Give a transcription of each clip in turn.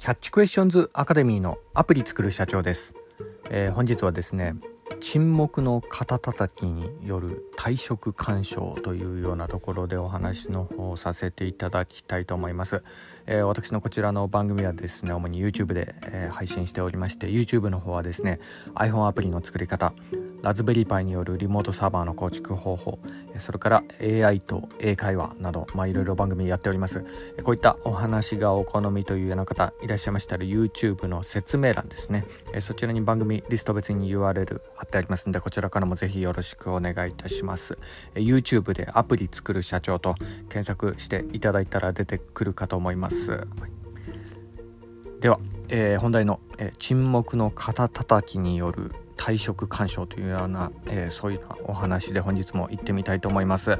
キャッチクエスチョンズアカデミーのアプリ作る社長です、えー、本日はですね沈黙の肩たたきによる退職干渉というようなところでお話の方をさせていただきたいと思います、えー、私のこちらの番組はですね主に YouTube で、えー、配信しておりまして YouTube の方はですね iPhone アプリの作り方ラズベリーパイによるリモートサーバーの構築方法それから AI と英会話など、いろいろ番組やっております。こういったお話がお好みというような方いらっしゃいましたら YouTube の説明欄ですね。そちらに番組リスト別に URL 貼ってありますのでこちらからもぜひよろしくお願いいたします。YouTube でアプリ作る社長と検索していただいたら出てくるかと思います、では、えー、本題の、えー、沈黙の肩たたきによる退職勧奨というような、えー、そういうお話で本日も行ってみたいと思います。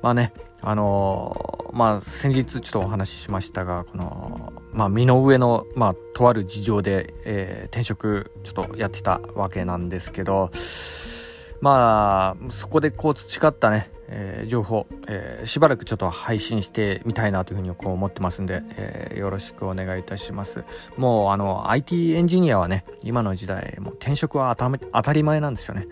まあね、あのー、まあ先日ちょっとお話ししましたが、この、まあ身の上の、まあとある事情で、えー、転職ちょっとやってたわけなんですけど、まあそこでこう培ったね、えー、情報、えー、しばらくちょっと配信してみたいなというふうにこう思ってますんで、えー、よろしくお願いいたします。もうあの IT エンジニアはね今の時代もう転職は当たり前なんですよね。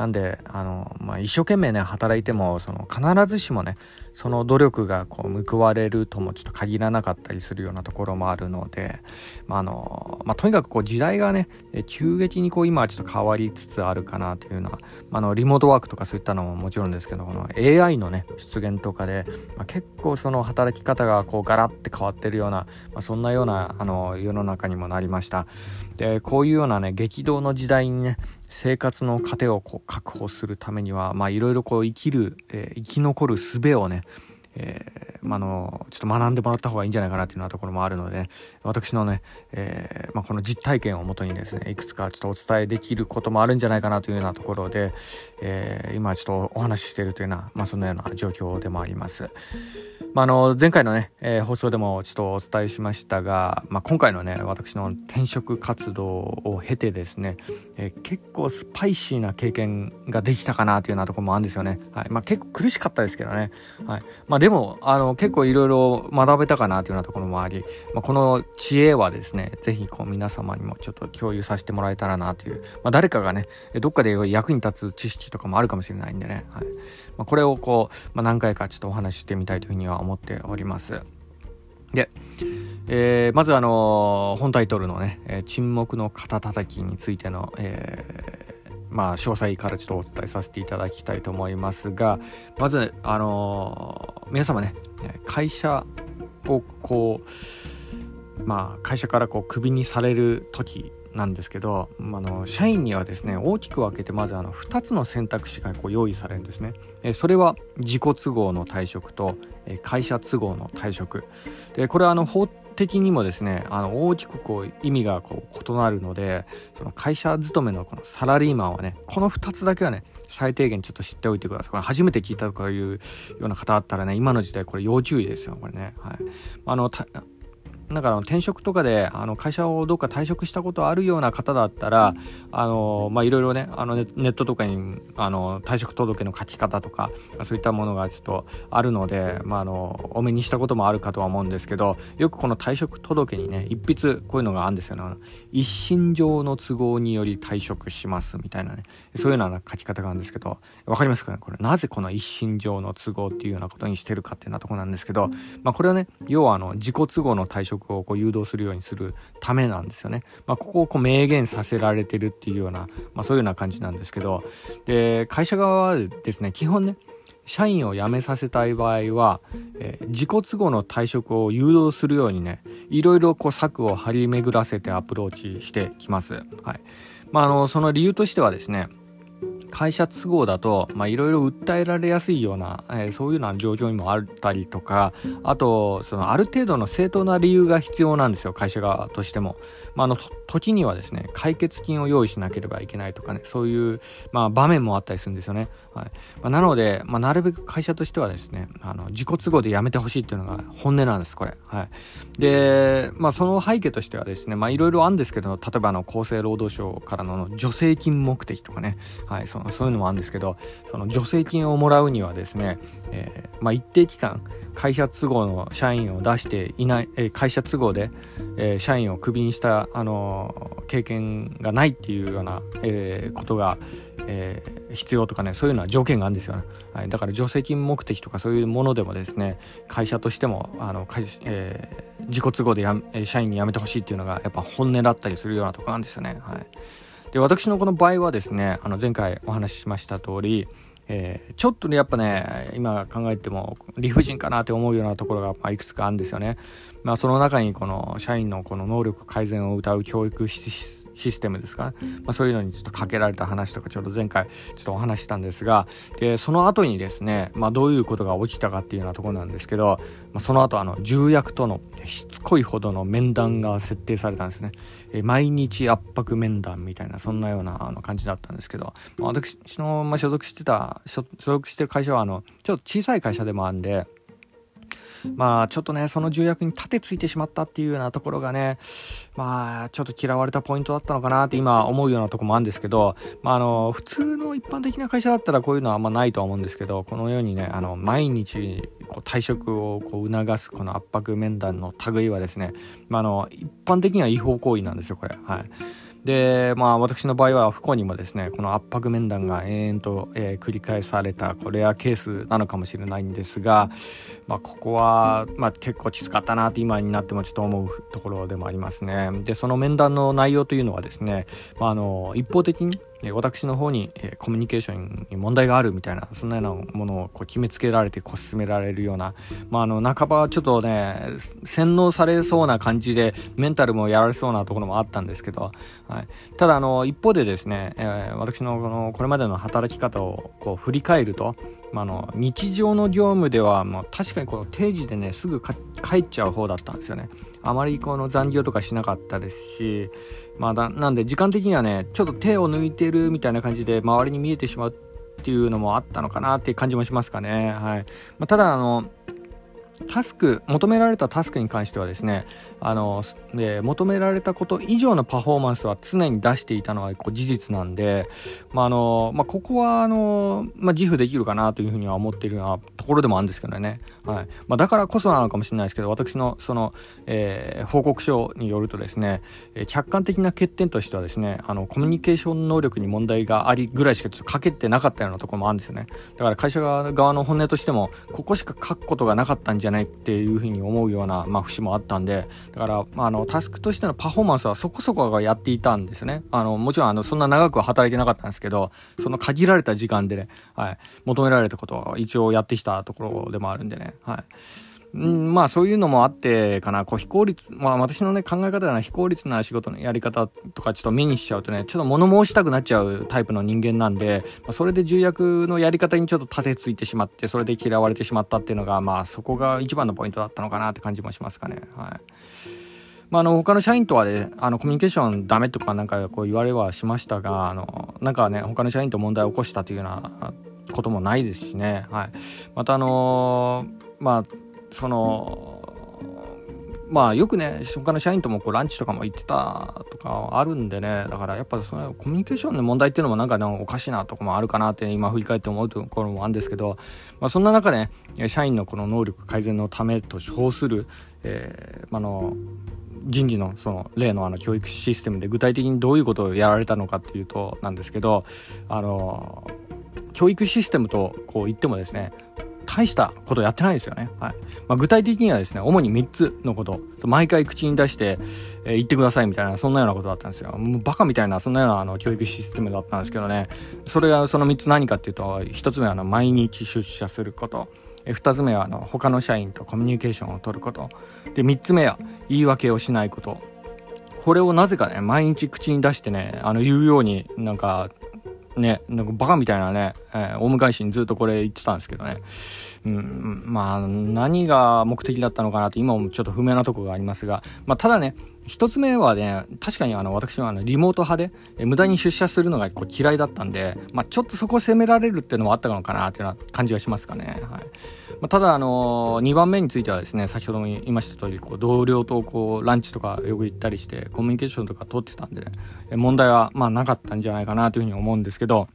なんであの、まあ、一生懸命ね働いてもその必ずしもねその努力がこう報われるともちょっと限らなかったりするようなところもあるので、まああのまあ、とにかくこう時代がね急激にこう今はちょっと変わりつつあるかなというのは、まあ、のリモートワークとかそういったのももちろんですけどこの AI のね出現とかで、まあ、結構その働き方がこうガラッて変わってるような、まあ、そんなようなあの世の中にもなりました。でこういうようなね激動の時代にね生活の糧をこう確保するためには、まあ、いろいろこう生きる、えー、生き残る術をね、えー、まあのちょっと学んでもらった方がいいんじゃないかなっていうようなところもあるので私のね、えーまあ、この実体験をもとにですねいくつかちょっとお伝えできることもあるんじゃないかなというようなところで、えー、今ちょっとお話ししているというような、まあ、そんなような状況でもあります。ま、あの前回のね、えー、放送でもちょっとお伝えしましたが、まあ、今回のね私の転職活動を経てですね、えー、結構スパイシーな経験ができたかなというようなところもあるんですよね、はい。まあ、結構苦しかったですけどね、はい。まあ、でもあの結構いろいろ学べたかなというようなところもあり、まあ、この知恵はですね是非こう皆様にもちょっと共有させてもらえたらなという、まあ、誰かがねどっかで役に立つ知識とかもあるかもしれないんでね、はいまあ、これをこう、ま、何回かちょっとお話ししてみたいというふうには思っております。で、えー、まずあの本タイトルのね、え、沈黙の肩たたきについての、えー、まあ、詳細からちょっとお伝えさせていただきたいと思いますが、まず、あの皆様ね、会社をこう、まあ、会社からこう、クビにされる時なんですけど、あの社員にはですね大きく分けてまずあの2つの選択肢がこう用意されるんですね。えそれは自己都合の退職と、え会社都合の退職でこれはあの法的にもですねあの大きくこう意味がこう異なるのでその会社勤めのこのサラリーマンはねこの2つだけはね最低限ちょっと知っておいてください。これ初めて聞いたとかいうような方あったらね今の時代これ要注意ですよこれね。はい、あのだから転職とかであの会社をどっか退職したことあるような方だったらあのまあいろいろねあのネットとかにあの退職届の書き方とかそういったものがちょっとあるので、まあ、あのお目にしたこともあるかとは思うんですけどよくこの退職届にね一筆こういうのがあるんですよね。一身上の都合により退職しますみたいなね。そういうような書き方があるんですけど分かりますかね？これなぜこの一身上の都合っていうようなことにしてるかっていうようなとこなんですけど、まあ、これはね要はあの自己都合の退職をこう誘導するようにするためなんですよね。まあ、ここをこう明言させられてるっていうような、まあ、そういうような感じなんですけど、で、会社側はですね、基本ね、社員を辞めさせたい場合は、えー、自己都合の退職を誘導するようにね、いろいろこう策を張り巡らせてアプローチしてきます。はい。まあ、あの、その理由としてはですね、会社都合だといろいろ訴えられやすいような、えー、そういうような状況にもあったりとかあとそのある程度の正当な理由が必要なんですよ会社側としても、まあ、あの時にはですね解決金を用意しなければいけないとかねそういう、まあ、場面もあったりするんですよね、はい。まあ、なので、まあ、なるべく会社としてはですねあの自己都合でやめてほしいっていうのが本音なんですこれ、はい、で、まあ、その背景としてはですねいろいろあるんですけど例えばあの厚生労働省からの助成金目的とかね、はい、そのそういうのもあるんですけどその助成金をもらうにはですね、えー、まあ、一定期間会社都合の社員を出していない、え、会社都合で、え、社員をクビにした、あの経験がないっていうような、えことが、え必要とかねそういうのは条件があるんですよね、はい、だから助成金目的とかそういうものでもですね会社としてもあの会、え自己都合でや社員に辞めてほしいっていうのがやっぱ本音だったりするようなとこなんですよね。はい、で私のこの場合はですねあの前回お話ししました通りえー、ちょっとねやっぱね今考えても理不尽かなって思うようなところが、まあ、いくつかあるんですよね。まあ、その中にこの社員のこの能力改善を謳う教育システムですか、まあ、そういうのにちょっとかけられた話とかちょうど前回ちょっとお話したんですがでその後にですね、まあ、どういうことが起きたかっていうようなとこなんですけど、まあ、その後あの重役とのしつこいほどの面談が設定されたんですね、え毎日圧迫面談みたいなそんなようなあの感じだったんですけど、まあ、私の、ま所属してた所属してる会社はあのちょっと小さい会社でもあるんでまあちょっとね、その重役に盾ついてしまったっていうようなところがね、まあちょっと嫌われたポイントだったのかなって今思うようなとこもあるんですけど、まああの、普通の一般的な会社だったらこういうのはあんまないとは思うんですけど、このようにね、あの、毎日こう退職をこう促すこの圧迫面談の類はですね、まああの、一般的には違法行為なんですよ、これ。はい。で、まあ私の場合は不幸にもですね、この圧迫面談が延々と、えー、繰り返されたこれはケースなのかもしれないんですが、まあここは、まあ結構きつかったなって今になってもちょっと思うところでもありますね。で、その面談の内容というのはですね、まああの、一方的に私の方に、えコミュニケーションに問題があるみたいなそんなようなものをこう決めつけられてこう進められるような、まあ、あの半ばちょっとね洗脳されそうな感じでメンタルもやられそうなところもあったんですけど、はい、ただあの一方でですね、えー、私のこのこれまでの働き方をこう振り返ると、まあ、の日常の業務ではもう確かにこの定時でねすぐ帰っちゃう方だったんですよね。あまりこの残業とかしなかったですしまあだ、なんで時間的にはね、ちょっと手を抜いてるみたいな感じで周りに見えてしまうっていうのもあったのかなっていう感じもしますかね。はい。まあ、ただ、あの、タスク、求められたタスクに関してはですね、あの、で求められたこと以上のパフォーマンスは常に出していたのはこう事実なんで、まあ、あの、まあ、ここは、あの、まあ、自負できるかなというふうには思っているようなところでもあるんですけどね。はい。まあ、だからこそなのかもしれないですけど、私のその、えー、報告書によるとですね、客観的な欠点としてはですね、あの、コミュニケーション能力に問題がありぐらいしかちょっと書けてなかったようなところもあるんですよね。だから会社側の本音としても、ここしか書くことがなかったんじゃないっていうふうに思うような、まあ、節もあったんで、だから、まあ、あの、タスクとしてのパフォーマンスはそこそこがやっていたんですね。あの、もちろん、あの、そんな長くは働いてなかったんですけど、その限られた時間でね、はい、求められたことは一応やってきたところでもあるんでね、はい。ん、まあそういうのもあってかな、こう非効率、まあ私のね考え方では非効率な仕事のやり方とかちょっと目にしちゃうとね、ちょっと物申したくなっちゃうタイプの人間なんで、まあ、それで重役のやり方にちょっと盾ついてしまって、それで嫌われてしまったっていうのが、まあそこが一番のポイントだったのかなって感じもしますかね。はい。まあ、あの他の社員とはねあのコミュニケーションダメとかなんかこう言われはしましたがあのなんかね他の社員と問題を起こしたというようなこともないですしね、はい、またあの、まあそのまあよくね他の社員ともこうランチとかも行ってたとかあるんでね。だからやっぱそのコミュニケーションの問題っていうのもなんか、ね、おかしいなとかもあるかなって今振り返って思うところもあるんですけど、まあ、そんな中ね社員のこの能力改善のためと称する、えー、まあの人事のその例のあの教育システムで具体的にどういうことをやられたのかっていうとなんですけどあの教育システムとこう言ってもですね大したことやってないですよね。はい。まあ、具体的にはですね、主に3つのこと、毎回口に出して、えー、言ってくださいみたいな、そんなようなことだったんですよ。もうバカみたいな、そんなようなあの教育システムだったんですけどね、それがその3つ何かっていうと、1つ目はあの毎日出社すること、2つ目はあの他の社員とコミュニケーションを取ること、で、3つ目は言い訳をしないこと、これをなぜかね、毎日口に出してね、あの、言うように、なんか、ね、なんかバカみたいなね、えー、大昔にずっとこれ言ってたんですけどね。うん、まあ、何が目的だったのかなって今もちょっと不明なとこがありますが、まあ、ただね、一つ目はね、確かにあの、私はあの、リモート派で、無駄に出社するのがこう嫌いだったんで、まあ、ちょっとそこを責められるっていうのもあったのかなっていうような感じがしますかね。はい。まあ、ただ、あのー、2番目についてはですね、先ほども言いました通り、こう、同僚とこう、ランチとかよく行ったりして、コミュニケーションとか取ってたんでね、問題はまあなかったんじゃないかなというふうに思うんですけど、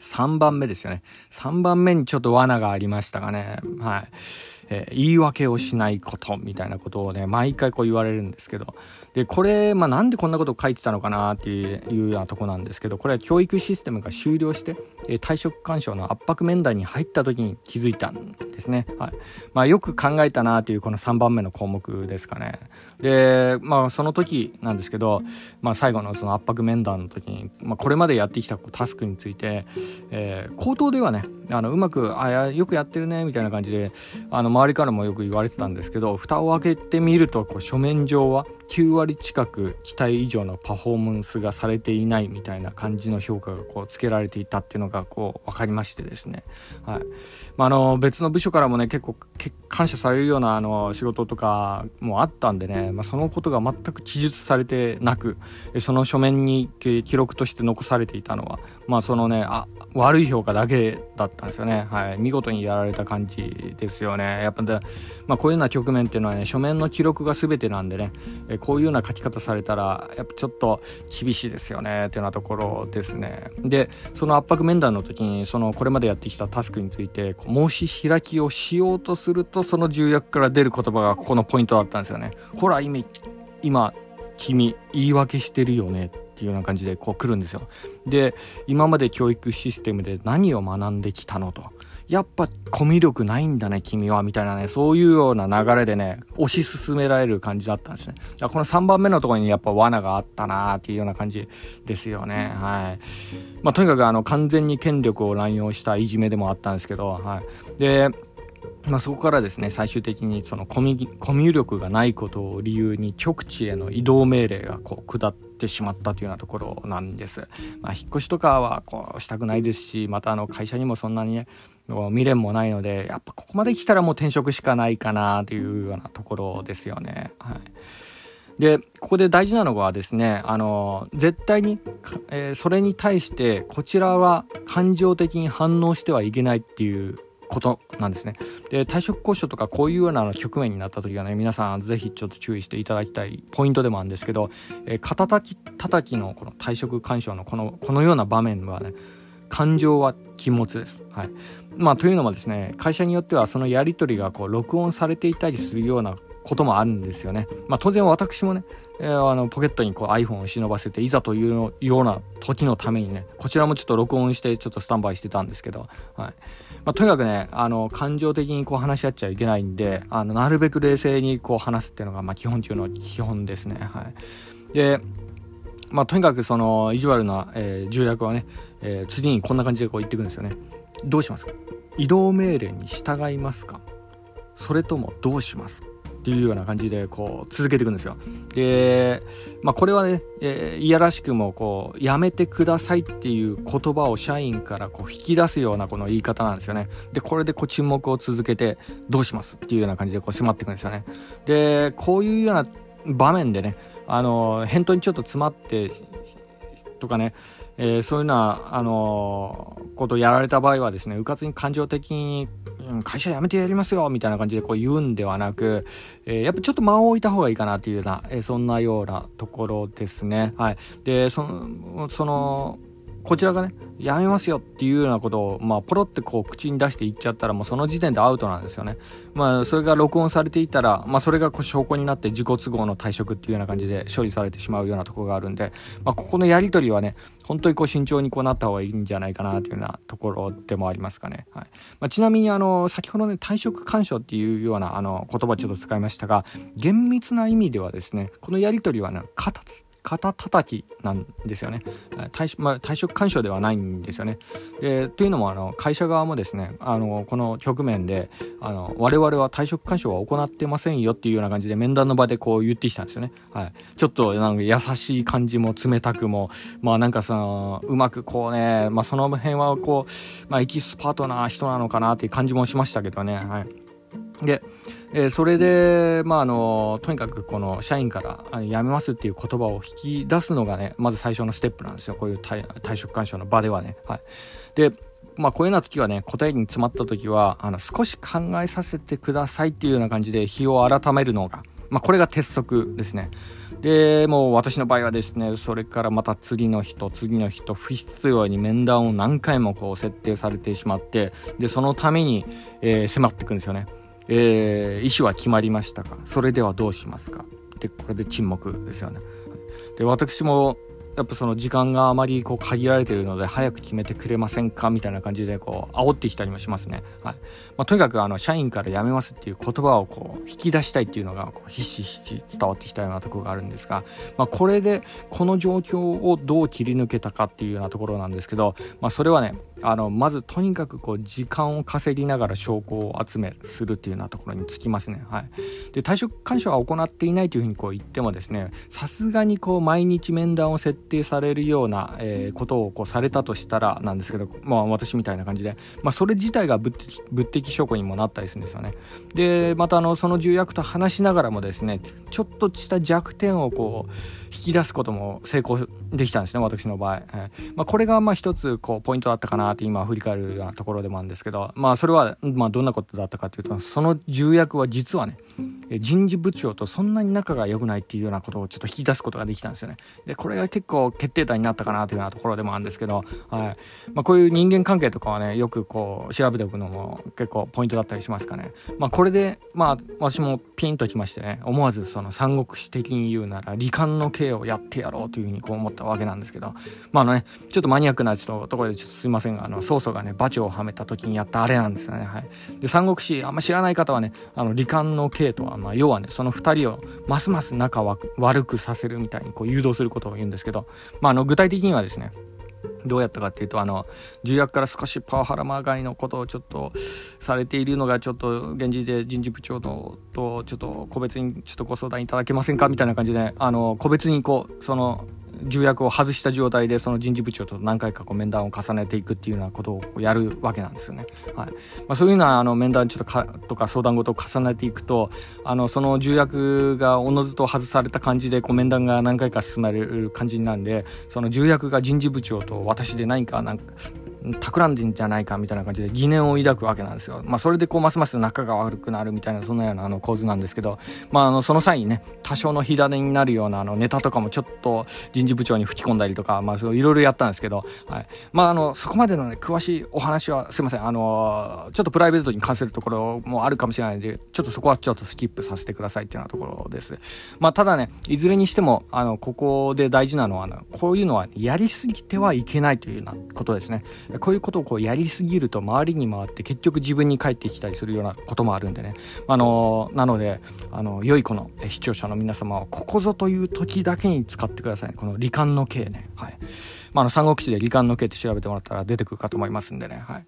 3番目ですよね。3番目にちょっと罠がありましたがね。はい。えー、言い訳をしないことみたいなことをね、毎回こう言われるんですけど、で、これ、まあ、なんでこんなことを書いてたのかなっていうようなとこなんですけど、これは教育システムが終了して、えー、退職干渉の圧迫面談に入った時に気づいたんですね。はい。まあ、よく考えたなというこの3番目の項目ですかね。で、まあ、その時なんですけど、まあ、最後のその圧迫面談の時に、まあ、これまでやってきたタスクについて、えー、口頭ではね、あのうまくあよくやってるねみたいな感じであの周りからもよく言われてたんですけど蓋を開けてみるとこう書面上は9割近く期待以上のパフォーマンスがされていないみたいな感じの評価がこうつけられていたっていうのがこう分かりましてですね、はい。まあ、あの別の部署からもね結構感謝されるようなあの仕事とかもあったんでね、まあ、そのことが全く記述されてなくその書面に記録として残されていたのは、まあ、そのねあ悪い評価だけだったんですよね、はい、見事にやられた感じですよね。やっぱで、まあ、こういうような局面っていうのはね書面の記録が全てなんでねこういうような書き方されたらやっぱちょっと厳しいですよねっていうようなところですね。でその圧迫面談の時にそのこれまでやってきたタスクについて申し開きをしようとするとその重役から出る言葉がここのポイントだったんですよね。ほら今今君言い訳してるよねっていうような感じでこう来るんですよ。で今まで教育システムで何を学んできたのと。やっぱコミュ力ないんだね、君は、みたいなね、そういうような流れでね、推し進められる感じだったんですね。だからこの3番目のところにやっぱ罠があったなーっていうような感じですよね。はい。まあ、とにかくあの、完全に権力を乱用したいじめでもあったんですけど、はい。で、まあ、そこからですね最終的にそのコミコミュ力がないことを理由に極地への移動命令がこう下ってしまったというようなところなんです。まあ、引っ越しとかはこうしたくないですしまたあの会社にもそんなにね未練もないのでやっぱここまで来たらもう転職しかないかなというようなところですよね。はいでここで大事なのはですねあの絶対に、えー、それに対してこちらは感情的に反応してはいけないっていうことなんですね。で退職交渉とかこういうような局面になった時はね皆さんぜひちょっと注意していただきたいポイントでもあるんですけど、えー、肩たき叩きのこの退職干渉のこのこのような場面はね感情は禁物です。はいまあ、というのもですね会社によってはそのやり取りがこう録音されていたりするようなこともあるんですよね。まあ、当然私もね、えー、あのポケットにこう iPhone を忍ばせていざというような時のためにねこちらもちょっと録音してちょっとスタンバイしてたんですけど、はいまあ、とにかくねあの感情的にこう話し合っちゃいけないんであのなるべく冷静にこう話すっていうのがまあ基本中の基本ですね。はい、でまあ、とにかくその意地悪な、えー、重役はね、えー、次にこんな感じでこう言ってくるんですよね。どうしますか？移動命令に従いますか？それともどうします？っていうような感じでこう続けていくんですよ。で、まあ、これはね、えー、いやらしくもこうやめてくださいっていう言葉を社員からこう引き出すようなこの言い方なんですよね。で、これでこう沈黙を続けてどうします？っていうような感じでこう迫っていくんですよね。で、こういうような場面でね、あの返答にちょっと詰まってとかね、えー、そういうような、あのー、ことをやられた場合はですね、うかつに感情的に、うん、会社辞めてやりますよみたいな感じでこう言うんではなく、えー、やっぱちょっと間を置いた方がいいかなっていうような、えそんなようなところですね。はい。で、その、その、こちらがね、やめますよっていうようなことを、まあ、ポロってこう口に出して言っちゃったら、もうその時点でアウトなんですよね。まあ、それが録音されていたら、まあ、それがこう証拠になって自己都合の退職っていうような感じで処理されてしまうようなところがあるんで、まあ、ここのやり取りはね、本当にこう慎重にこうなった方がいいんじゃないかなというようなところでもありますかね。はいまあ、ちなみに、あの、先ほどね、退職干渉っていうようなあの言葉ちょっと使いましたが、厳密な意味ではですね、このやり取りはね、肩叩きなんですよね。退,、まあ、退職干渉ではないんですよね。でというのもあの会社側もですねあのこの局面であの我々は退職干渉は行ってませんよっていうような感じで面談の場でこう言ってきたんですよね、はい、ちょっとなんか優しい感じも冷たくもまあなんかそのうまくこうね、まあ、その辺はこう、まあ、エキスパートな人なのかなっていう感じもしましたけどね、はい、でえー、それで、まあ、あのとにかくこの社員から辞めますっていう言葉を引き出すのがねまず最初のステップなんですよこういう退職干渉の場ではね。はい、でまあ、こういうような時はね答えに詰まった時はあの少し考えさせてくださいっていうような感じで日を改めるのが、まあ、これが鉄則ですね。でもう私の場合はですねそれからまた次の人次の人不必要に面談を何回もこう設定されてしまってでそのために、えー、迫っていくんですよね。えー、意思は決まりましたか？それではどうしますか？でこれで沈黙ですよね。で私もやっぱその時間があまりこう限られているので早く決めてくれませんかみたいな感じでこう煽ってきたりもしますね。はいまあ、とにかくあの社員から辞めますっていう言葉をこう引き出したいっていうのがこうひしひし伝わってきたようなところがあるんですが、まあ、これでこの状況をどう切り抜けたかっていうようなところなんですけど、まあ、それはねあのまずとにかくこう時間を稼ぎながら証拠を集めするっていうようなところにつきますね。はい、で退職干渉は行っていないというふうにこう言ってもですねさすがにこう毎日面談を設定定されるような、えー、ことをこうされたとしたらなんですけど、まあ、私みたいな感じで、まあ、それ自体が物的物的証拠にもなったりするんですよね。でまたあのその重役と話しながらもですねちょっとした弱点をこうき出すことも成功できたんですね私の場合、はいまあ、これがまあ一つこうポイントだったかなって今振り返るようなところでもあるんですけどまあそれはまどんなことだったかというとその重役は実はね人事部長とそんなに仲が良くないっていうようなことをちょっと引き出すことができたんですよね。でこれが結構決定打になったかなというようなところでもあるんですけど、はい。まあ、こういう人間関係とかはねよくこう調べておくのも結構ポイントだったりしますかね、まあ、これでまあ私もピンときましてね思わずその三国志的に言うなら罹患の刑をやってやろうというふうにこう思ったわけなんですけどまああのねちょっとマニアックなちょっとところでちょっとすいませんがあの曹操がね馬長をはめた時にやったあれなんですよね。はい。で三国志あんま知らない方はねあの罹患の刑とはまあ要はねその2人をますます仲は悪くさせるみたいにこう誘導することを言うんですけどまああの具体的にはですねどうやったかっていうとあの重役から少しパワハラまがいのことをちょっとされているのがちょっと現時で人事部長のとちょっと個別にちょっとご相談いただけませんかみたいな感じであの個別にこうその重役を外した状態でその人事部長と何回かこう面談を重ねていくっていうようなことをやるわけなんですよね。はいまあ、そういうようなあの面談ちょっとかとか相談事を重ねていくとあのその重役がおのずと外された感じでこう面談が何回か進まれる感じなんでその重役が人事部長と私で何かなんか企んでんじゃないかみたいな感じで疑念を抱くわけなんですよ。まあ、それでこうますます仲が悪くなるみたいなそんなようなあの構図なんですけど、まあ、あのその際にね多少の火種になるようなあのネタとかもちょっと人事部長に吹き込んだりとか、まあ、いろいろやったんですけど、はいまあ、あのそこまでの、ね、詳しいお話はすいませんあのちょっとプライベートに関するところもあるかもしれないのでちょっとそこはちょっとスキップさせてくださいっていうようなところです。まあ、ただねいずれにしてもあのここで大事なのはこういうのはやりすぎてはいけないというようなことですね。こういうことをこうやりすぎると周りに回って結局自分に返ってきたりするようなこともあるんでね。あのなのであの良い子の視聴者の皆様はここぞという時だけに使ってください、ね、この罹患の刑ね。はい、まあ、あの三国志で罹患の刑って調べてもらったら出てくるかと思いますんでね。はい。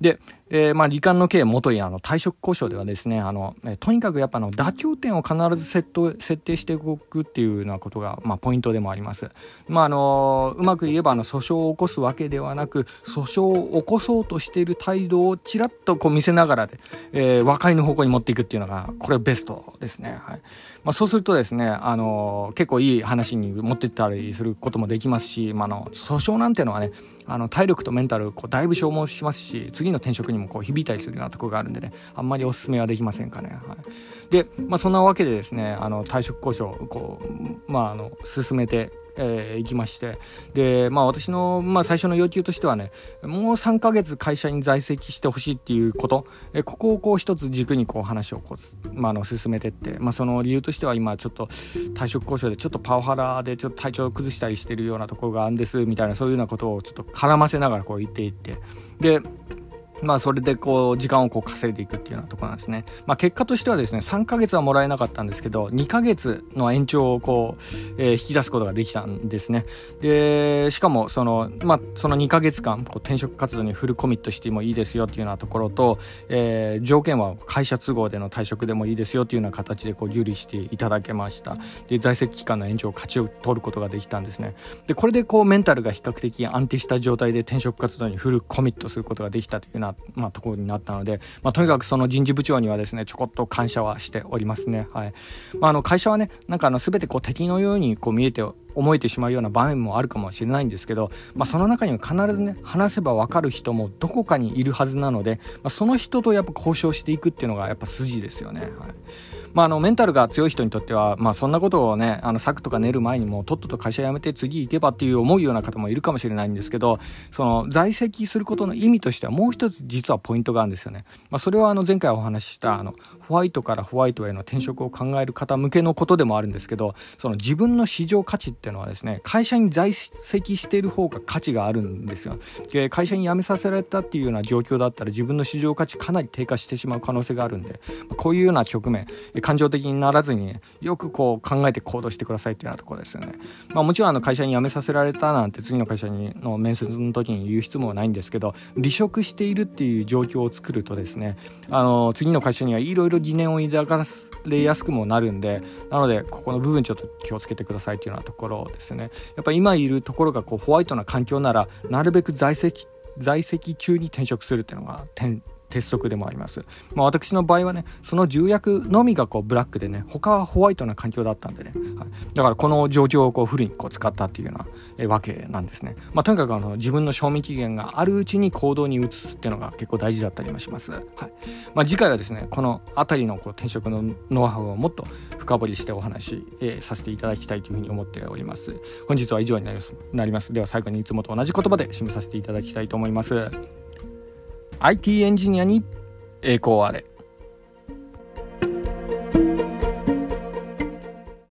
で、えー、まあ、罹患の刑元にあの退職交渉ではですね、あの、えとにかくやっぱの妥協点を必ず設設定しておくっていうようなことが、まあ、ポイントでもあります。まあ、あの、うまく言えば、あの、訴訟を起こすわけではなく、訴訟を起こそうとしている態度をちらっとこう見せながらで、えー、和解の方向に持っていくっていうのが、これベストですね。はい。まあ、そうするとですね、あの、結構いい話に持ってったりすることもできますし、まあ、あの、訴訟なんていうのはね、あの体力とメンタルこうだいぶ消耗しますし次の転職にもこう響いたりするようなところがあるんでねあんまりおすすめはできませんかね。はい、で、まあ、そんなわけでですねあの退職交渉こう、まあ、あの進めてえー、行きまして。で、まあ、私の、まあ、最初の要求としてはねもう3ヶ月会社に在籍してほしいっていうこと、え、ここをこう一つ軸にこう話をこう、まあ、の進めてって、まあ、その理由としては今ちょっと退職交渉でちょっとパワハラでちょっと体調を崩したりしてるようなところがあるんですみたいなそういうようなことをちょっと絡ませながらこう言っていって。でまあ、それでこう時間をこう稼いでいくっていうようなところなんですね。まあ、結果としてはですね3ヶ月はもらえなかったんですけど2ヶ月の延長をこう、えー、引き出すことができたんですね。でしかもその,、まあ、その2ヶ月間こう転職活動にフルコミットしてもいいですよっていうようなところと、えー、条件は会社都合での退職でもいいですよっていうような形でこう受理していただけました。で在籍期間の延長を勝ち取ることができたんですね。でこれでこうメンタルが比較的安定した状態で転職活動にフルコミットすることができたというようなまあ、ところになったので、まあ、とにかくその人事部長にはですねちょこっと感謝はしておりますね。はいまあ、あの会社はねなんかあの全てこう敵のようにこう見えて思えてしまうような場面もあるかもしれないんですけど、まあ、その中には必ずね話せば分かる人もどこかにいるはずなので、まあ、その人とやっぱ交渉していくっていうのがやっぱ筋ですよね。はいまあ、あのメンタルが強い人にとっては、まあ、そんなことをねあの策とか練る前にもとっとと会社辞めて次行けばっていう思うような方もいるかもしれないんですけどその在籍することの意味としてはもう一つ実はポイントがあるんですよね。まあ、それはあの前回お話ししたあのホワイトからホワイトへの転職を考える方向けのことでもあるんですけどその自分の市場価値っていうのはですね会社に在籍している方が価値があるんですよ。で会社に辞めさせられたっていうような状況だったら自分の市場価値かなり低下してしまう可能性があるんでこういうような局面感情的にならずに、よくこう考えて行動してくださいっていうようなところですよね。まあ、もちろんあの会社に辞めさせられたなんて次の会社にの面接の時に言う必要はないんですけど離職しているっていう状況を作るとですねあの次の会社にはいろいろ疑念を抱かれやすくもなるんでなのでここの部分ちょっと気をつけてくださいっていうようなところですねやっぱ今いるところがこうホワイトな環境ならなるべく在籍在籍中に転職するっていうのが鉄則でもあります。まあ、私の場合はね、その重役のみがこうブラックでね、他はホワイトな環境だったんでね、はい、だからこの状況をこうフルにこう使ったっていうようなえわけなんですね。まあ、とにかくあの自分の賞味期限があるうちに行動に移すっていうのが結構大事だったりもします。はいまあ、次回はですね、この辺りのこう転職のノウハウをもっと深掘りしてお話、えー、させていただきたいというふうに思っております。本日は以上になります。では最後にいつもと同じ言葉で締めさせていただきたいと思います。IT エンジニアに栄光あれ。